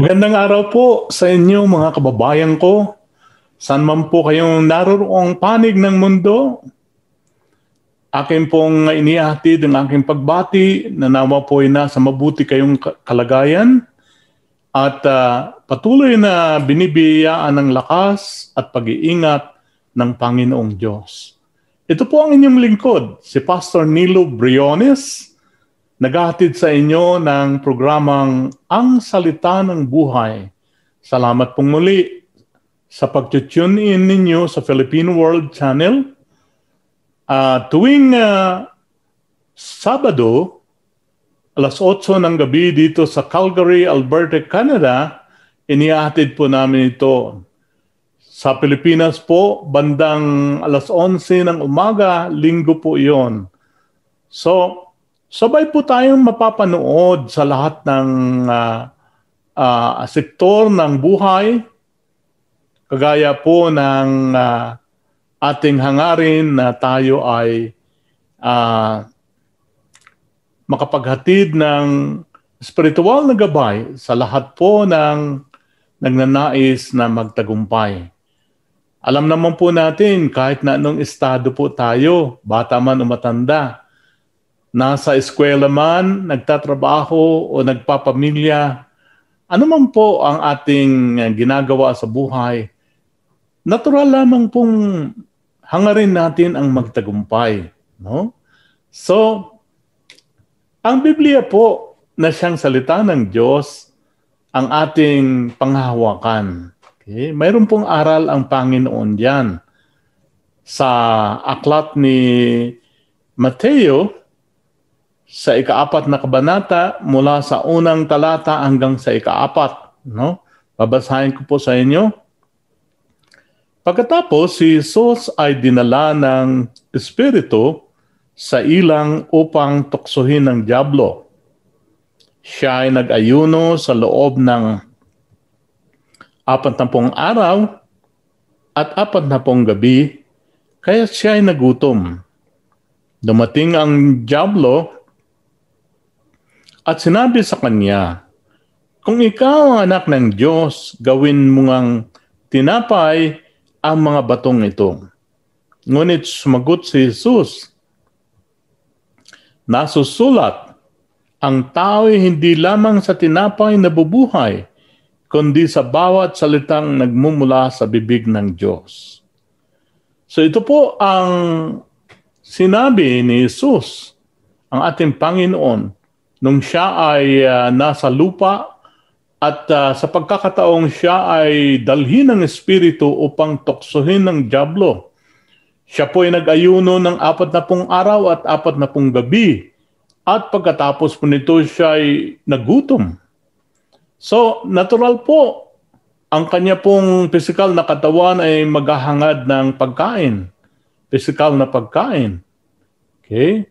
Magandang araw po sa inyo mga kababayan ko. San man po kayong naroroong panig ng mundo, akin pong inihatid ang aking pagbati na nawa po ay nasa mabuti kayong kalagayan at uh, patuloy na binibiyaan ng lakas at pag-iingat ng Panginoong Diyos. Ito po ang inyong lingkod, si Pastor Nilo Briones, naghahatid sa inyo ng programang Ang Salita ng Buhay. Salamat pong muli sa pag-tune in ninyo sa Philippine World Channel. Uh, tuwing uh, Sabado, alas 8 ng gabi dito sa Calgary, Alberta, Canada, inihatid po namin ito. Sa Pilipinas po, bandang alas 11 ng umaga, linggo po iyon. So, Sabay po tayong mapapanood sa lahat ng uh, uh, sektor ng buhay, kagaya po ng uh, ating hangarin na tayo ay uh, makapaghatid ng spiritual na gabay sa lahat po ng nagnanais na magtagumpay. Alam naman po natin kahit na anong estado po tayo, bata man o matanda, nasa eskwela man, nagtatrabaho o nagpapamilya, ano man po ang ating eh, ginagawa sa buhay, natural lamang pong hangarin natin ang magtagumpay. No? So, ang Biblia po na siyang salita ng Diyos ang ating panghahawakan. Okay? Mayroon pong aral ang Panginoon diyan. Sa aklat ni Mateo, sa ikaapat na kabanata mula sa unang talata hanggang sa ikaapat. No? Babasahin ko po sa inyo. Pagkatapos, si Jesus ay dinala ng Espiritu sa ilang upang tuksohin ng Diablo. Siya ay nag-ayuno sa loob ng apat na pong araw at apat na pong gabi, kaya siya ay nagutom. Dumating ang Diablo at sinabi sa kanya, Kung ikaw ang anak ng Diyos, gawin mo ngang tinapay ang mga batong ito. Ngunit sumagot si Jesus, Nasusulat, ang tao ay hindi lamang sa tinapay na bubuhay, kundi sa bawat salitang nagmumula sa bibig ng Diyos. So ito po ang sinabi ni Jesus, ang ating Panginoon, nung siya ay uh, nasa lupa at uh, sa pagkakataong siya ay dalhin ng Espiritu upang tuksohin ng Diablo. Siya po ay nag-ayuno ng apat na pong araw at apat na pong gabi at pagkatapos po nito siya ay nagutom. So, natural po, ang kanya pong physical na katawan ay maghahangad ng pagkain. Physical na pagkain. Okay?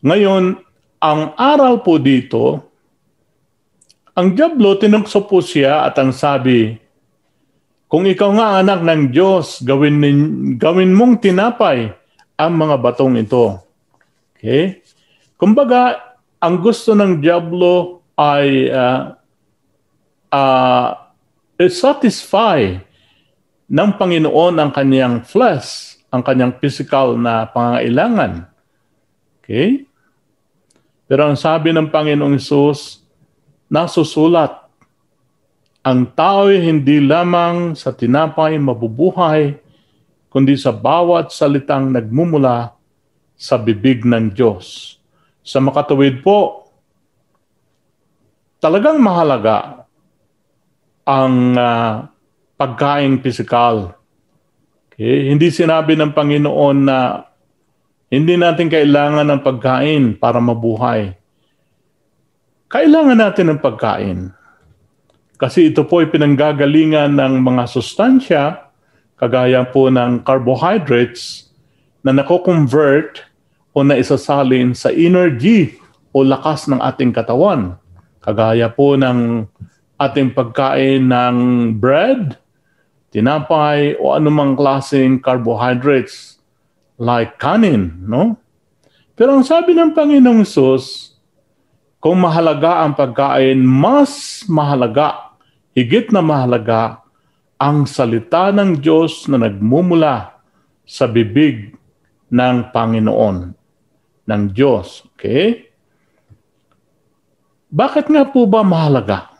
Ngayon, ang aral po dito, ang Diablo tinukso po siya at ang sabi, kung ikaw nga anak ng Diyos, gawin, gawin mong tinapay ang mga batong ito. Okay? Kumbaga, ang gusto ng Diablo ay uh, uh, satisfy ng Panginoon ang kanyang flesh, ang kanyang physical na pangangailangan. Okay? Pero ang sabi ng Panginoong Isus, nasusulat, ang tao ay hindi lamang sa tinapay mabubuhay, kundi sa bawat salitang nagmumula sa bibig ng Diyos. Sa makatuwid po, talagang mahalaga ang uh, pagkain pisikal. Okay? Hindi sinabi ng Panginoon na hindi natin kailangan ng pagkain para mabuhay. Kailangan natin ng pagkain. Kasi ito po ay pinanggagalingan ng mga sustansya, kagaya po ng carbohydrates, na nako-convert o na isasalin sa energy o lakas ng ating katawan. Kagaya po ng ating pagkain ng bread, tinapay o anumang klaseng carbohydrates like kanin, no? Pero ang sabi ng Panginoong Sus, kung mahalaga ang pagkain, mas mahalaga, higit na mahalaga, ang salita ng Diyos na nagmumula sa bibig ng Panginoon, ng Diyos. Okay? Bakit nga po ba mahalaga?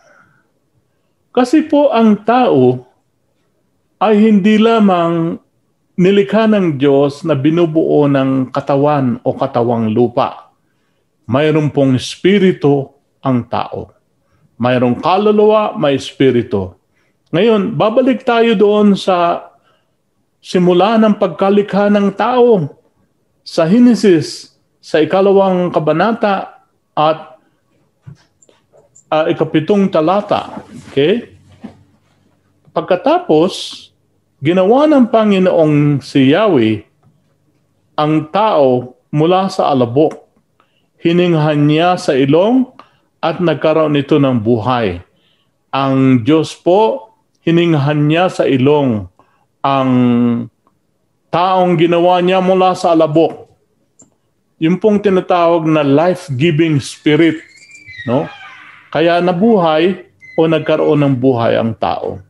Kasi po ang tao ay hindi lamang nilikha ng Diyos na binubuo ng katawan o katawang lupa. Mayroon pong espiritu ang tao. Mayroong kaluluwa, may espiritu. Ngayon, babalik tayo doon sa simula ng pagkalikha ng tao sa Genesis, sa ikalawang kabanata at uh, ikapitong talata. Okay? Pagkatapos, ginawa ng Panginoong si Yahweh ang tao mula sa alabok. Hininghan niya sa ilong at nagkaroon ito ng buhay. Ang Diyos po hininghan niya sa ilong ang taong ginawa niya mula sa alabok. Yung pong tinatawag na life-giving spirit. No? Kaya nabuhay o nagkaroon ng buhay ang tao.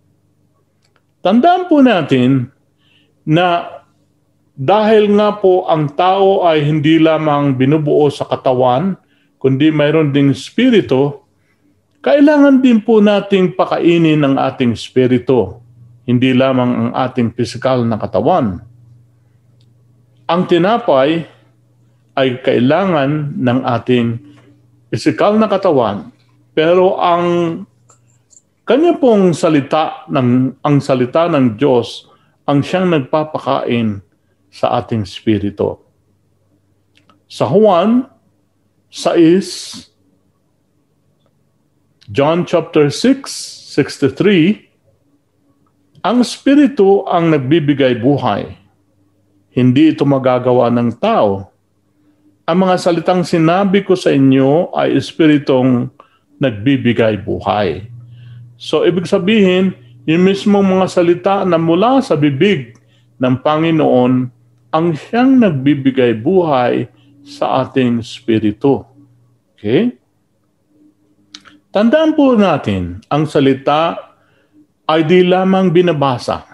Tandaan po natin na dahil nga po ang tao ay hindi lamang binubuo sa katawan, kundi mayroon ding spirito, kailangan din po nating pakainin ang ating spirito, hindi lamang ang ating pisikal na katawan. Ang tinapay ay kailangan ng ating pisikal na katawan, pero ang kanya pong salita ng ang salita ng Diyos ang siyang nagpapakain sa ating spirito. Sa Juan 6 John chapter 6, 63, ang Espiritu ang nagbibigay buhay. Hindi ito magagawa ng tao. Ang mga salitang sinabi ko sa inyo ay Espiritong nagbibigay buhay. So, ibig sabihin, yung mismong mga salita na mula sa bibig ng Panginoon ang siyang nagbibigay buhay sa ating spirito. Okay? Tandaan po natin, ang salita ay di lamang binabasa,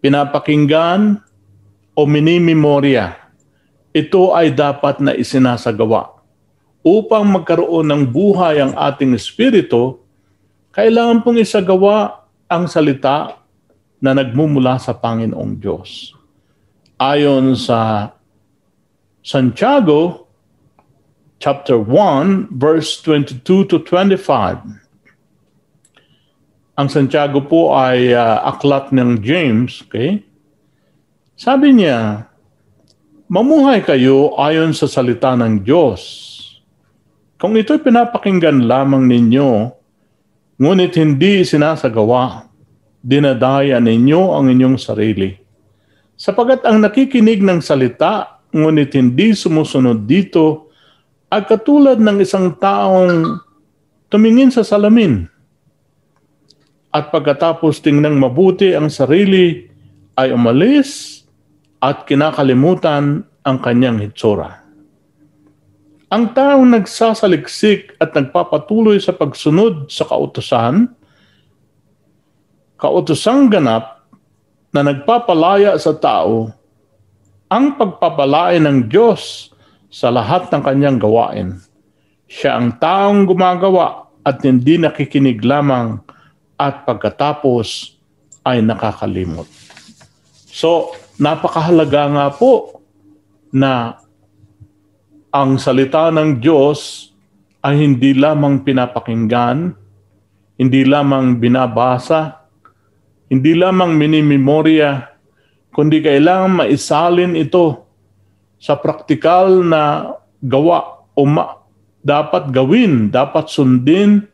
pinapakinggan o minimemorya. Ito ay dapat na isinasagawa. Upang magkaroon ng buhay ang ating espiritu, kailangan pong isagawa ang salita na nagmumula sa Panginoong Diyos. Ayon sa Santiago chapter 1, verse 22 to 25. Ang Santiago po ay uh, aklat ng James, okay? Sabi niya, mamuhay kayo ayon sa salita ng Diyos. Kung ito'y pinapakinggan lamang ninyo, ngunit hindi sinasagawa, dinadaya ninyo ang inyong sarili. Sapagat ang nakikinig ng salita, ngunit hindi sumusunod dito, ay katulad ng isang taong tumingin sa salamin at pagkatapos tingnan mabuti ang sarili ay umalis at kinakalimutan ang kanyang hitsura. Ang taong nagsasaliksik at nagpapatuloy sa pagsunod sa kautosan, kautosang ganap na nagpapalaya sa tao, ang pagpapalain ng Diyos sa lahat ng kanyang gawain. Siya ang taong gumagawa at hindi nakikinig lamang at pagkatapos ay nakakalimot. So, napakahalaga nga po na ang salita ng Diyos ay hindi lamang pinapakinggan, hindi lamang binabasa, hindi lamang minimemorya, kundi kailangan maisalin ito sa praktikal na gawa o ma- dapat gawin, dapat sundin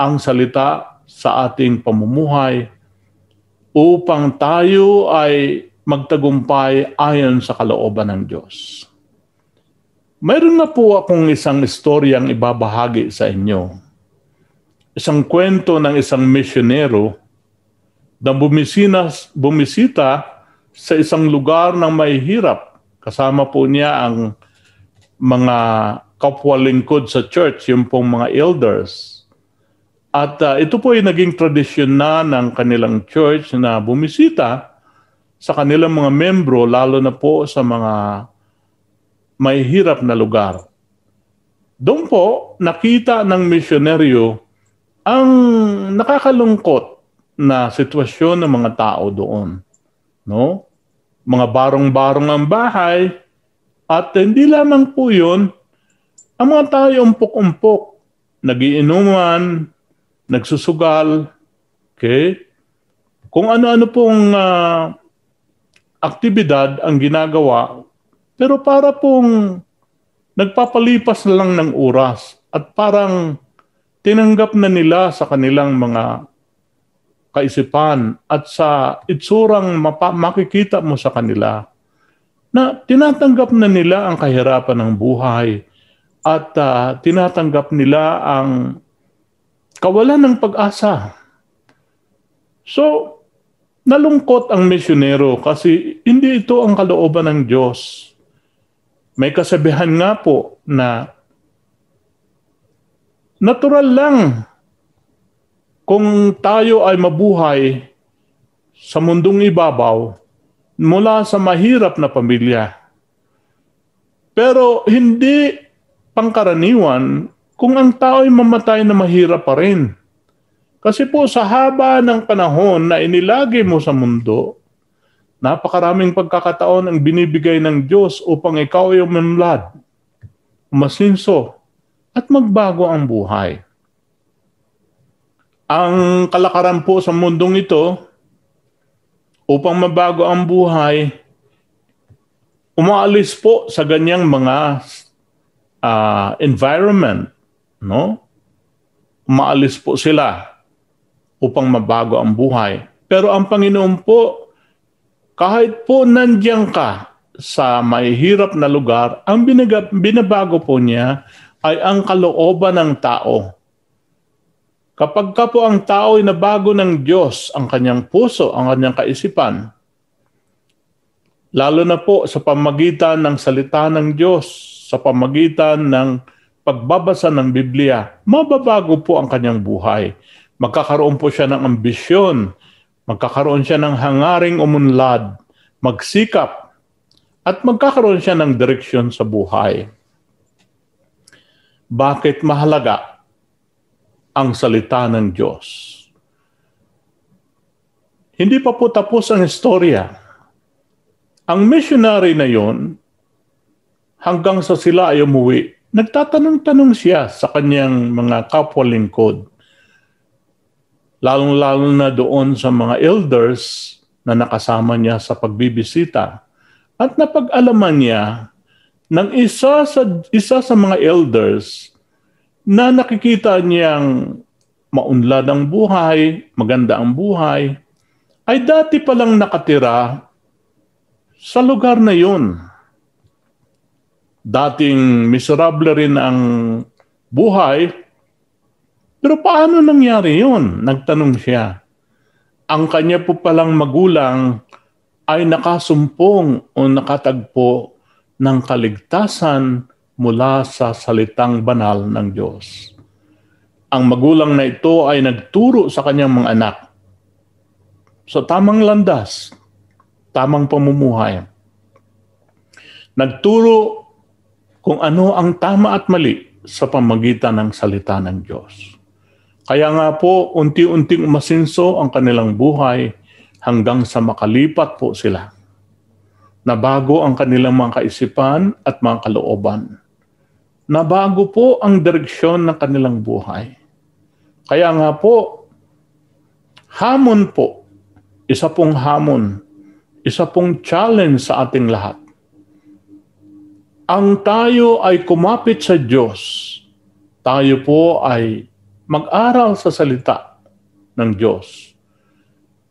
ang salita sa ating pamumuhay upang tayo ay magtagumpay ayon sa kalooban ng Diyos. Mayroon na po akong isang istoryang ibabahagi sa inyo. Isang kwento ng isang misyonero na bumisina, bumisita sa isang lugar ng may hirap Kasama po niya ang mga kapwa lingkod sa church, yung pong mga elders. At uh, ito po ay naging tradisyon na ng kanilang church na bumisita sa kanilang mga membro, lalo na po sa mga may hirap na lugar. Doon po, nakita ng misyonaryo ang nakakalungkot na sitwasyon ng mga tao doon. No? Mga barong-barong ang bahay, at hindi lamang po yun, ang mga tao umpok-umpok, nagiinuman, nagsusugal, okay? Kung ano-ano pong uh, aktibidad ang ginagawa, pero para pong nagpapalipas na lang ng oras at parang tinanggap na nila sa kanilang mga kaisipan at sa itsurang mapa- makikita mo sa kanila na tinatanggap na nila ang kahirapan ng buhay at uh, tinatanggap nila ang kawalan ng pag-asa. So, nalungkot ang misyonero kasi hindi ito ang kalooban ng Diyos. May kasabihan nga po na natural lang kung tayo ay mabuhay sa mundong ibabaw, mula sa mahirap na pamilya. Pero hindi pangkaraniwan kung ang tao ay mamatay na mahirap pa rin. Kasi po sa haba ng panahon na inilagay mo sa mundo, napakaraming pagkakataon ang binibigay ng Diyos upang ikaw ay umunlad, masinso, at magbago ang buhay. Ang kalakaran po sa mundong ito, upang mabago ang buhay, umaalis po sa ganyang mga uh, environment, no? Umaalis po sila upang mabago ang buhay. Pero ang Panginoon po, kahit po nandiyan ka sa mahihirap na lugar, ang binabago po niya ay ang kalooban ng tao Kapag ka po ang tao ay nabago ng Diyos ang kanyang puso, ang kanyang kaisipan, lalo na po sa pamagitan ng salita ng Diyos, sa pamagitan ng pagbabasa ng Biblia, mababago po ang kanyang buhay. Magkakaroon po siya ng ambisyon, magkakaroon siya ng hangaring umunlad, magsikap, at magkakaroon siya ng direksyon sa buhay. Bakit mahalaga? ang salita ng Diyos. Hindi pa po tapos ang istorya. Ang missionary na yon, hanggang sa sila ay umuwi, nagtatanong-tanong siya sa kanyang mga kapwa lingkod. Lalong-lalo na doon sa mga elders na nakasama niya sa pagbibisita. At napag-alaman niya ng isa sa, isa sa mga elders na nakikita niyang maunlad ang buhay, maganda ang buhay, ay dati palang nakatira sa lugar na yun. Dating miserable rin ang buhay, pero paano nangyari yun? Nagtanong siya. Ang kanya po palang magulang ay nakasumpong o nakatagpo ng kaligtasan mula sa salitang banal ng Diyos. Ang magulang na ito ay nagturo sa kanyang mga anak sa tamang landas, tamang pamumuhay. Nagturo kung ano ang tama at mali sa pamagitan ng salita ng Diyos. Kaya nga po, unti-unting umasinso ang kanilang buhay hanggang sa makalipat po sila. Nabago ang kanilang mga kaisipan at mga kalooban nabago po ang direksyon ng kanilang buhay. Kaya nga po, hamon po, isa pong hamon, isa pong challenge sa ating lahat. Ang tayo ay kumapit sa Diyos, tayo po ay mag-aral sa salita ng Diyos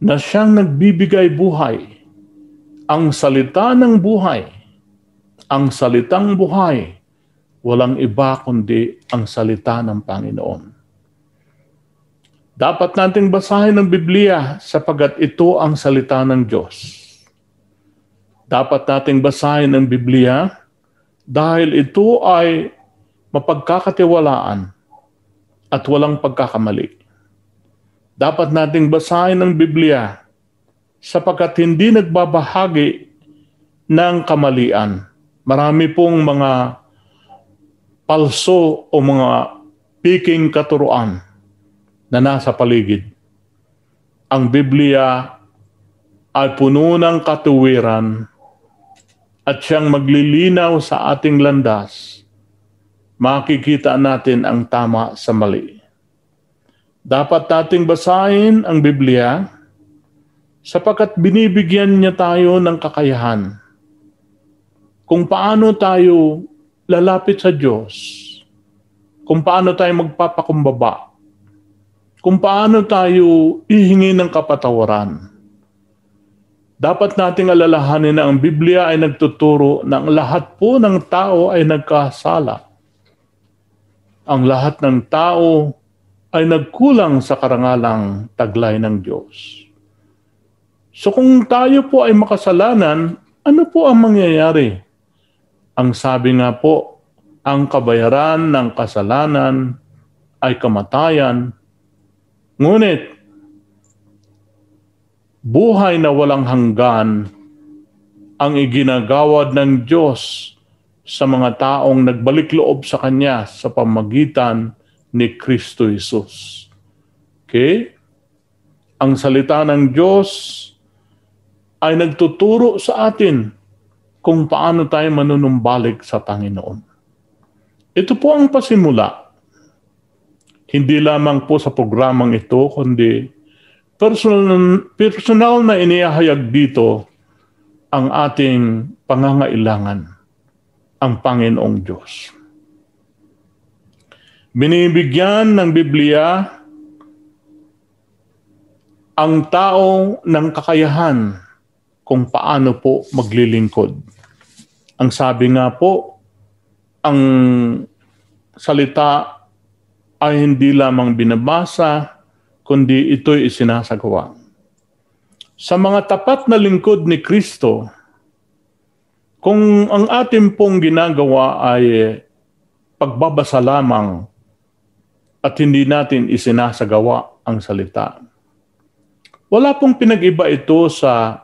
na siyang nagbibigay buhay. Ang salita ng buhay, ang salitang buhay walang iba kundi ang salita ng Panginoon. Dapat nating basahin ang Biblia sapagat ito ang salita ng Diyos. Dapat nating basahin ang Biblia dahil ito ay mapagkakatiwalaan at walang pagkakamali. Dapat nating basahin ang Biblia sapagkat hindi nagbabahagi ng kamalian. Marami pong mga palso o mga piking katuruan na nasa paligid. Ang Biblia ay puno ng katuwiran at siyang maglilinaw sa ating landas, makikita natin ang tama sa mali. Dapat nating basahin ang Biblia sapagkat binibigyan niya tayo ng kakayahan kung paano tayo lalapit sa Diyos, kung paano tayo magpapakumbaba, kung paano tayo ihingi ng kapatawaran dapat nating alalahanin na ang Biblia ay nagtuturo na ang lahat po ng tao ay nagkasala. Ang lahat ng tao ay nagkulang sa karangalang taglay ng Diyos. So kung tayo po ay makasalanan, ano po ang mangyayari? Ang sabi nga po, ang kabayaran ng kasalanan ay kamatayan. Ngunit buhay na walang hanggan ang iginagawad ng Diyos sa mga taong nagbalik loob sa Kanya sa pamagitan ni Kristo Jesus. Okay? Ang salita ng Diyos ay nagtuturo sa atin kung paano tayo manunumbalik sa Panginoon. Ito po ang pasimula. Hindi lamang po sa programang ito, kundi personal, personal na inihayag dito ang ating pangangailangan, ang Panginoong Diyos. Binibigyan ng Biblia ang tao ng kakayahan kung paano po maglilingkod. Ang sabi nga po, ang salita ay hindi lamang binabasa, kundi ito'y isinasagawa. Sa mga tapat na lingkod ni Kristo, kung ang ating pong ginagawa ay pagbabasa lamang at hindi natin isinasagawa ang salita, wala pong pinag-iba ito sa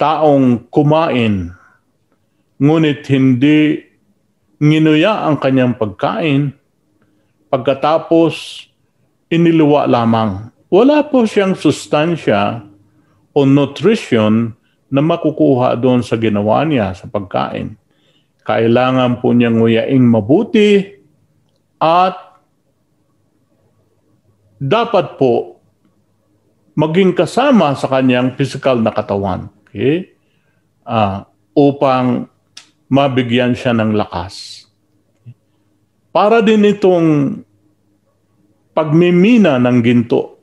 taong kumain, ngunit hindi nginuya ang kanyang pagkain, pagkatapos iniluwa lamang. Wala po siyang sustansya o nutrition na makukuha doon sa ginawa niya sa pagkain. Kailangan po niyang nguyaing mabuti at dapat po maging kasama sa kanyang physical na katawan. Okay? Uh, upang mabigyan siya ng lakas. Para din itong pagmimina ng ginto.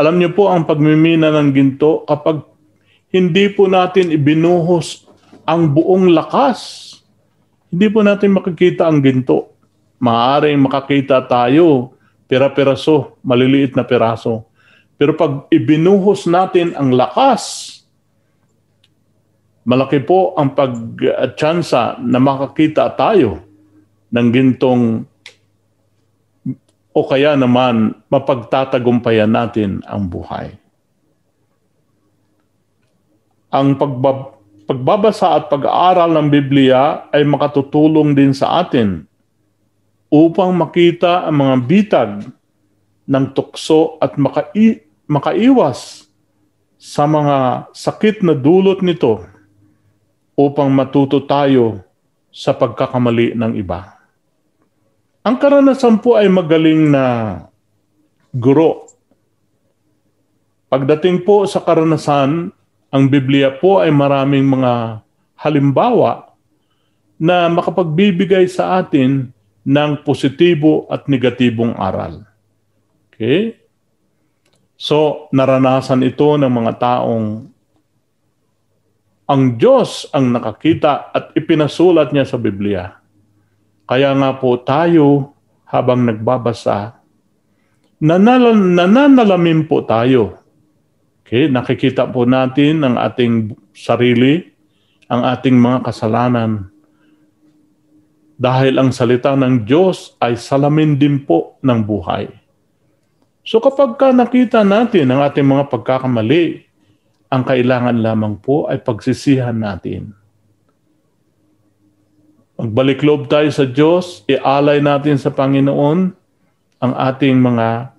Alam niyo po ang pagmimina ng ginto kapag hindi po natin ibinuhos ang buong lakas, hindi po natin makikita ang ginto. Maaring makakita tayo pira-piraso, maliliit na piraso. Pero pag ibinuhos natin ang lakas, malaki po ang pagtsansa na makakita tayo ng gintong o kaya naman mapagtatagumpayan natin ang buhay. Ang pagbab- pagbabasa at pag-aaral ng Biblia ay makatutulong din sa atin upang makita ang mga bitag ng tukso at makai- makaiwas sa mga sakit na dulot nito upang matuto tayo sa pagkakamali ng iba. Ang karanasan po ay magaling na guro. Pagdating po sa karanasan, ang Biblia po ay maraming mga halimbawa na makapagbibigay sa atin ng positibo at negatibong aral. Okay? So, naranasan ito ng mga taong ang Diyos ang nakakita at ipinasulat niya sa Biblia. Kaya nga po tayo habang nagbabasa, nanal- nananalamin po tayo. Okay, nakikita po natin ang ating sarili, ang ating mga kasalanan. Dahil ang salita ng Diyos ay salamin din po ng buhay. So kapag ka nakita natin ang ating mga pagkakamali, ang kailangan lamang po ay pagsisihan natin. Magbalik loob tayo sa Diyos, ialay natin sa Panginoon ang ating mga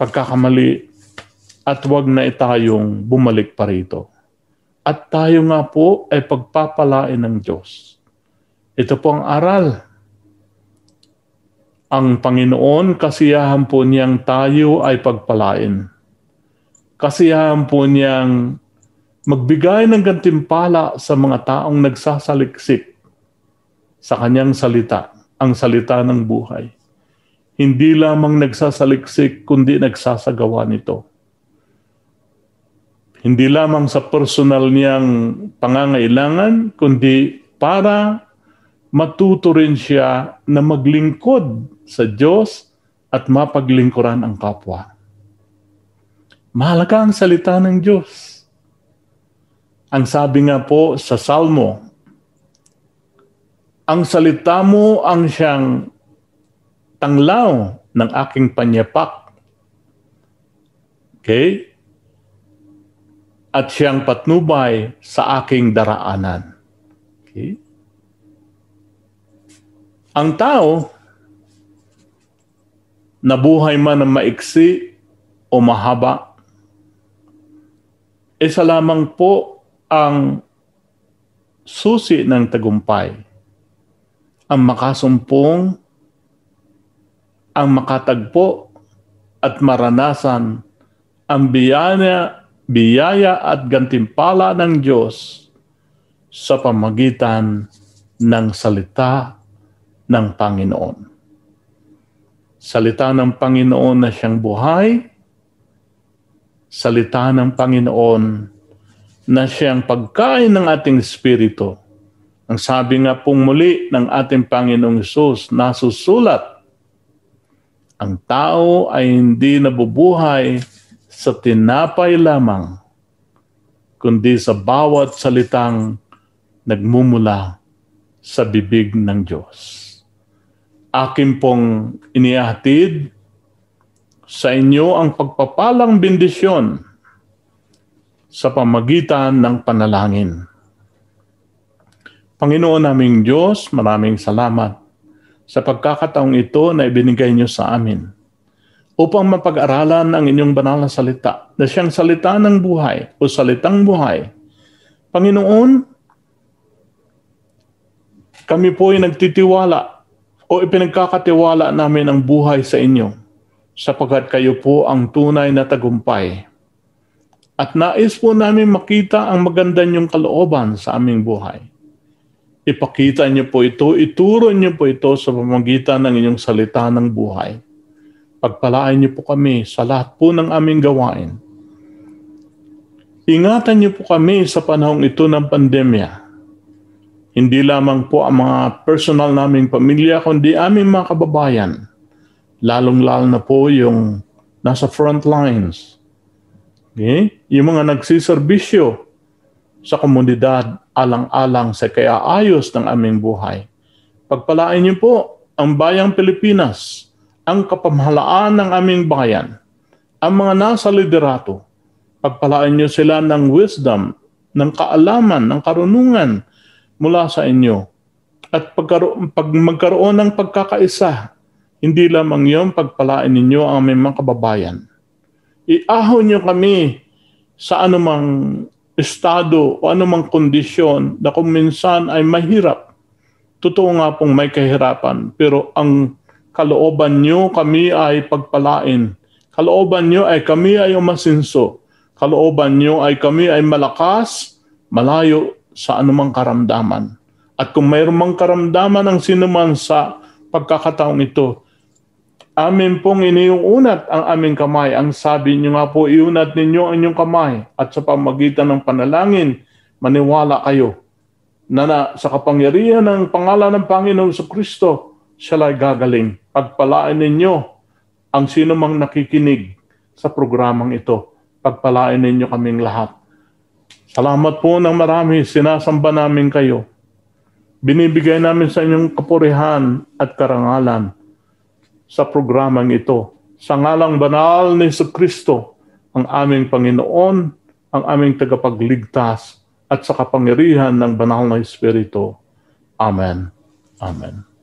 pagkakamali at huwag na itayong bumalik pa rito. At tayo nga po ay pagpapalain ng Diyos. Ito po ang aral. Ang Panginoon, kasiyahan po niyang tayo ay pagpalain. Kasiyahan po niyang magbigay ng gantimpala sa mga taong nagsasaliksik sa kanyang salita, ang salita ng buhay. Hindi lamang nagsasaliksik, kundi nagsasagawa nito hindi lamang sa personal niyang pangangailangan, kundi para matuto rin siya na maglingkod sa Diyos at mapaglingkuran ang kapwa. Mahalaga ang salita ng Diyos. Ang sabi nga po sa Salmo, ang salita mo ang siyang tanglaw ng aking panyapak. Okay? At siyang patnubay sa aking daraanan. Okay? Ang tao, nabuhay man ng maiksi o mahaba, isa lamang po ang susi ng tagumpay. Ang makasumpong, ang makatagpo at maranasan ang biyaya biyaya at gantimpala ng Diyos sa pamagitan ng salita ng Panginoon. Salita ng Panginoon na siyang buhay, salita ng Panginoon na siyang pagkain ng ating espiritu. Ang sabi nga pong muli ng ating Panginoong Isus, nasusulat, ang tao ay hindi nabubuhay sa tinapay lamang, kundi sa bawat salitang nagmumula sa bibig ng Diyos. Akin pong inihatid sa inyo ang pagpapalang bendisyon sa pamagitan ng panalangin. Panginoon naming Diyos, maraming salamat sa pagkakataong ito na ibinigay niyo sa amin upang mapag-aralan ang inyong banal na salita na siyang salita ng buhay o salitang buhay. Panginoon, kami po ay nagtitiwala o ipinagkakatiwala namin ang buhay sa inyo sapagkat kayo po ang tunay na tagumpay. At nais po namin makita ang maganda niyong kalooban sa aming buhay. Ipakita niyo po ito, ituro niyo po ito sa pamagitan ng inyong salita ng buhay Pagpalaan niyo po kami sa lahat po ng aming gawain. Ingatan niyo po kami sa panahong ito ng pandemya. Hindi lamang po ang mga personal naming pamilya, kundi aming mga kababayan. Lalong-lalo na po yung nasa front lines. Okay? Yung mga nagsiservisyo sa komunidad alang-alang sa kaya ayos ng aming buhay. Pagpalain niyo po ang bayang Pilipinas ang kapamahalaan ng aming bayan, ang mga nasa liderato, pagpalaan niyo sila ng wisdom, ng kaalaman, ng karunungan mula sa inyo. At pagkaroon, pag magkaroon ng pagkakaisa, hindi lamang yon pagpalaan ninyo ang aming mga kababayan. Iahon niyo kami sa anumang estado o anumang kondisyon na kung minsan ay mahirap. Totoo nga pong may kahirapan, pero ang kalooban niyo kami ay pagpalain. Kalooban niyo ay kami ay umasinso. Kalooban niyo ay kami ay malakas, malayo sa anumang karamdaman. At kung mayroong mang karamdaman ng sinuman sa pagkakataong ito, amin pong iniunat ang aming kamay. Ang sabi niyo nga po, iunat ninyo ang inyong kamay at sa pamagitan ng panalangin, maniwala kayo na, na sa kapangyarihan ng pangalan ng Panginoon sa Kristo, siya ay gagaling. Pagpalaan ninyo ang sino mang nakikinig sa programang ito. Pagpalaan ninyo kaming lahat. Salamat po ng marami. Sinasamba namin kayo. Binibigay namin sa inyong kapurihan at karangalan sa programang ito. Sa ngalang banal ni Yesu Kristo, ang aming Panginoon, ang aming tagapagligtas, at sa kapangyarihan ng banal na Espiritu. Amen. Amen.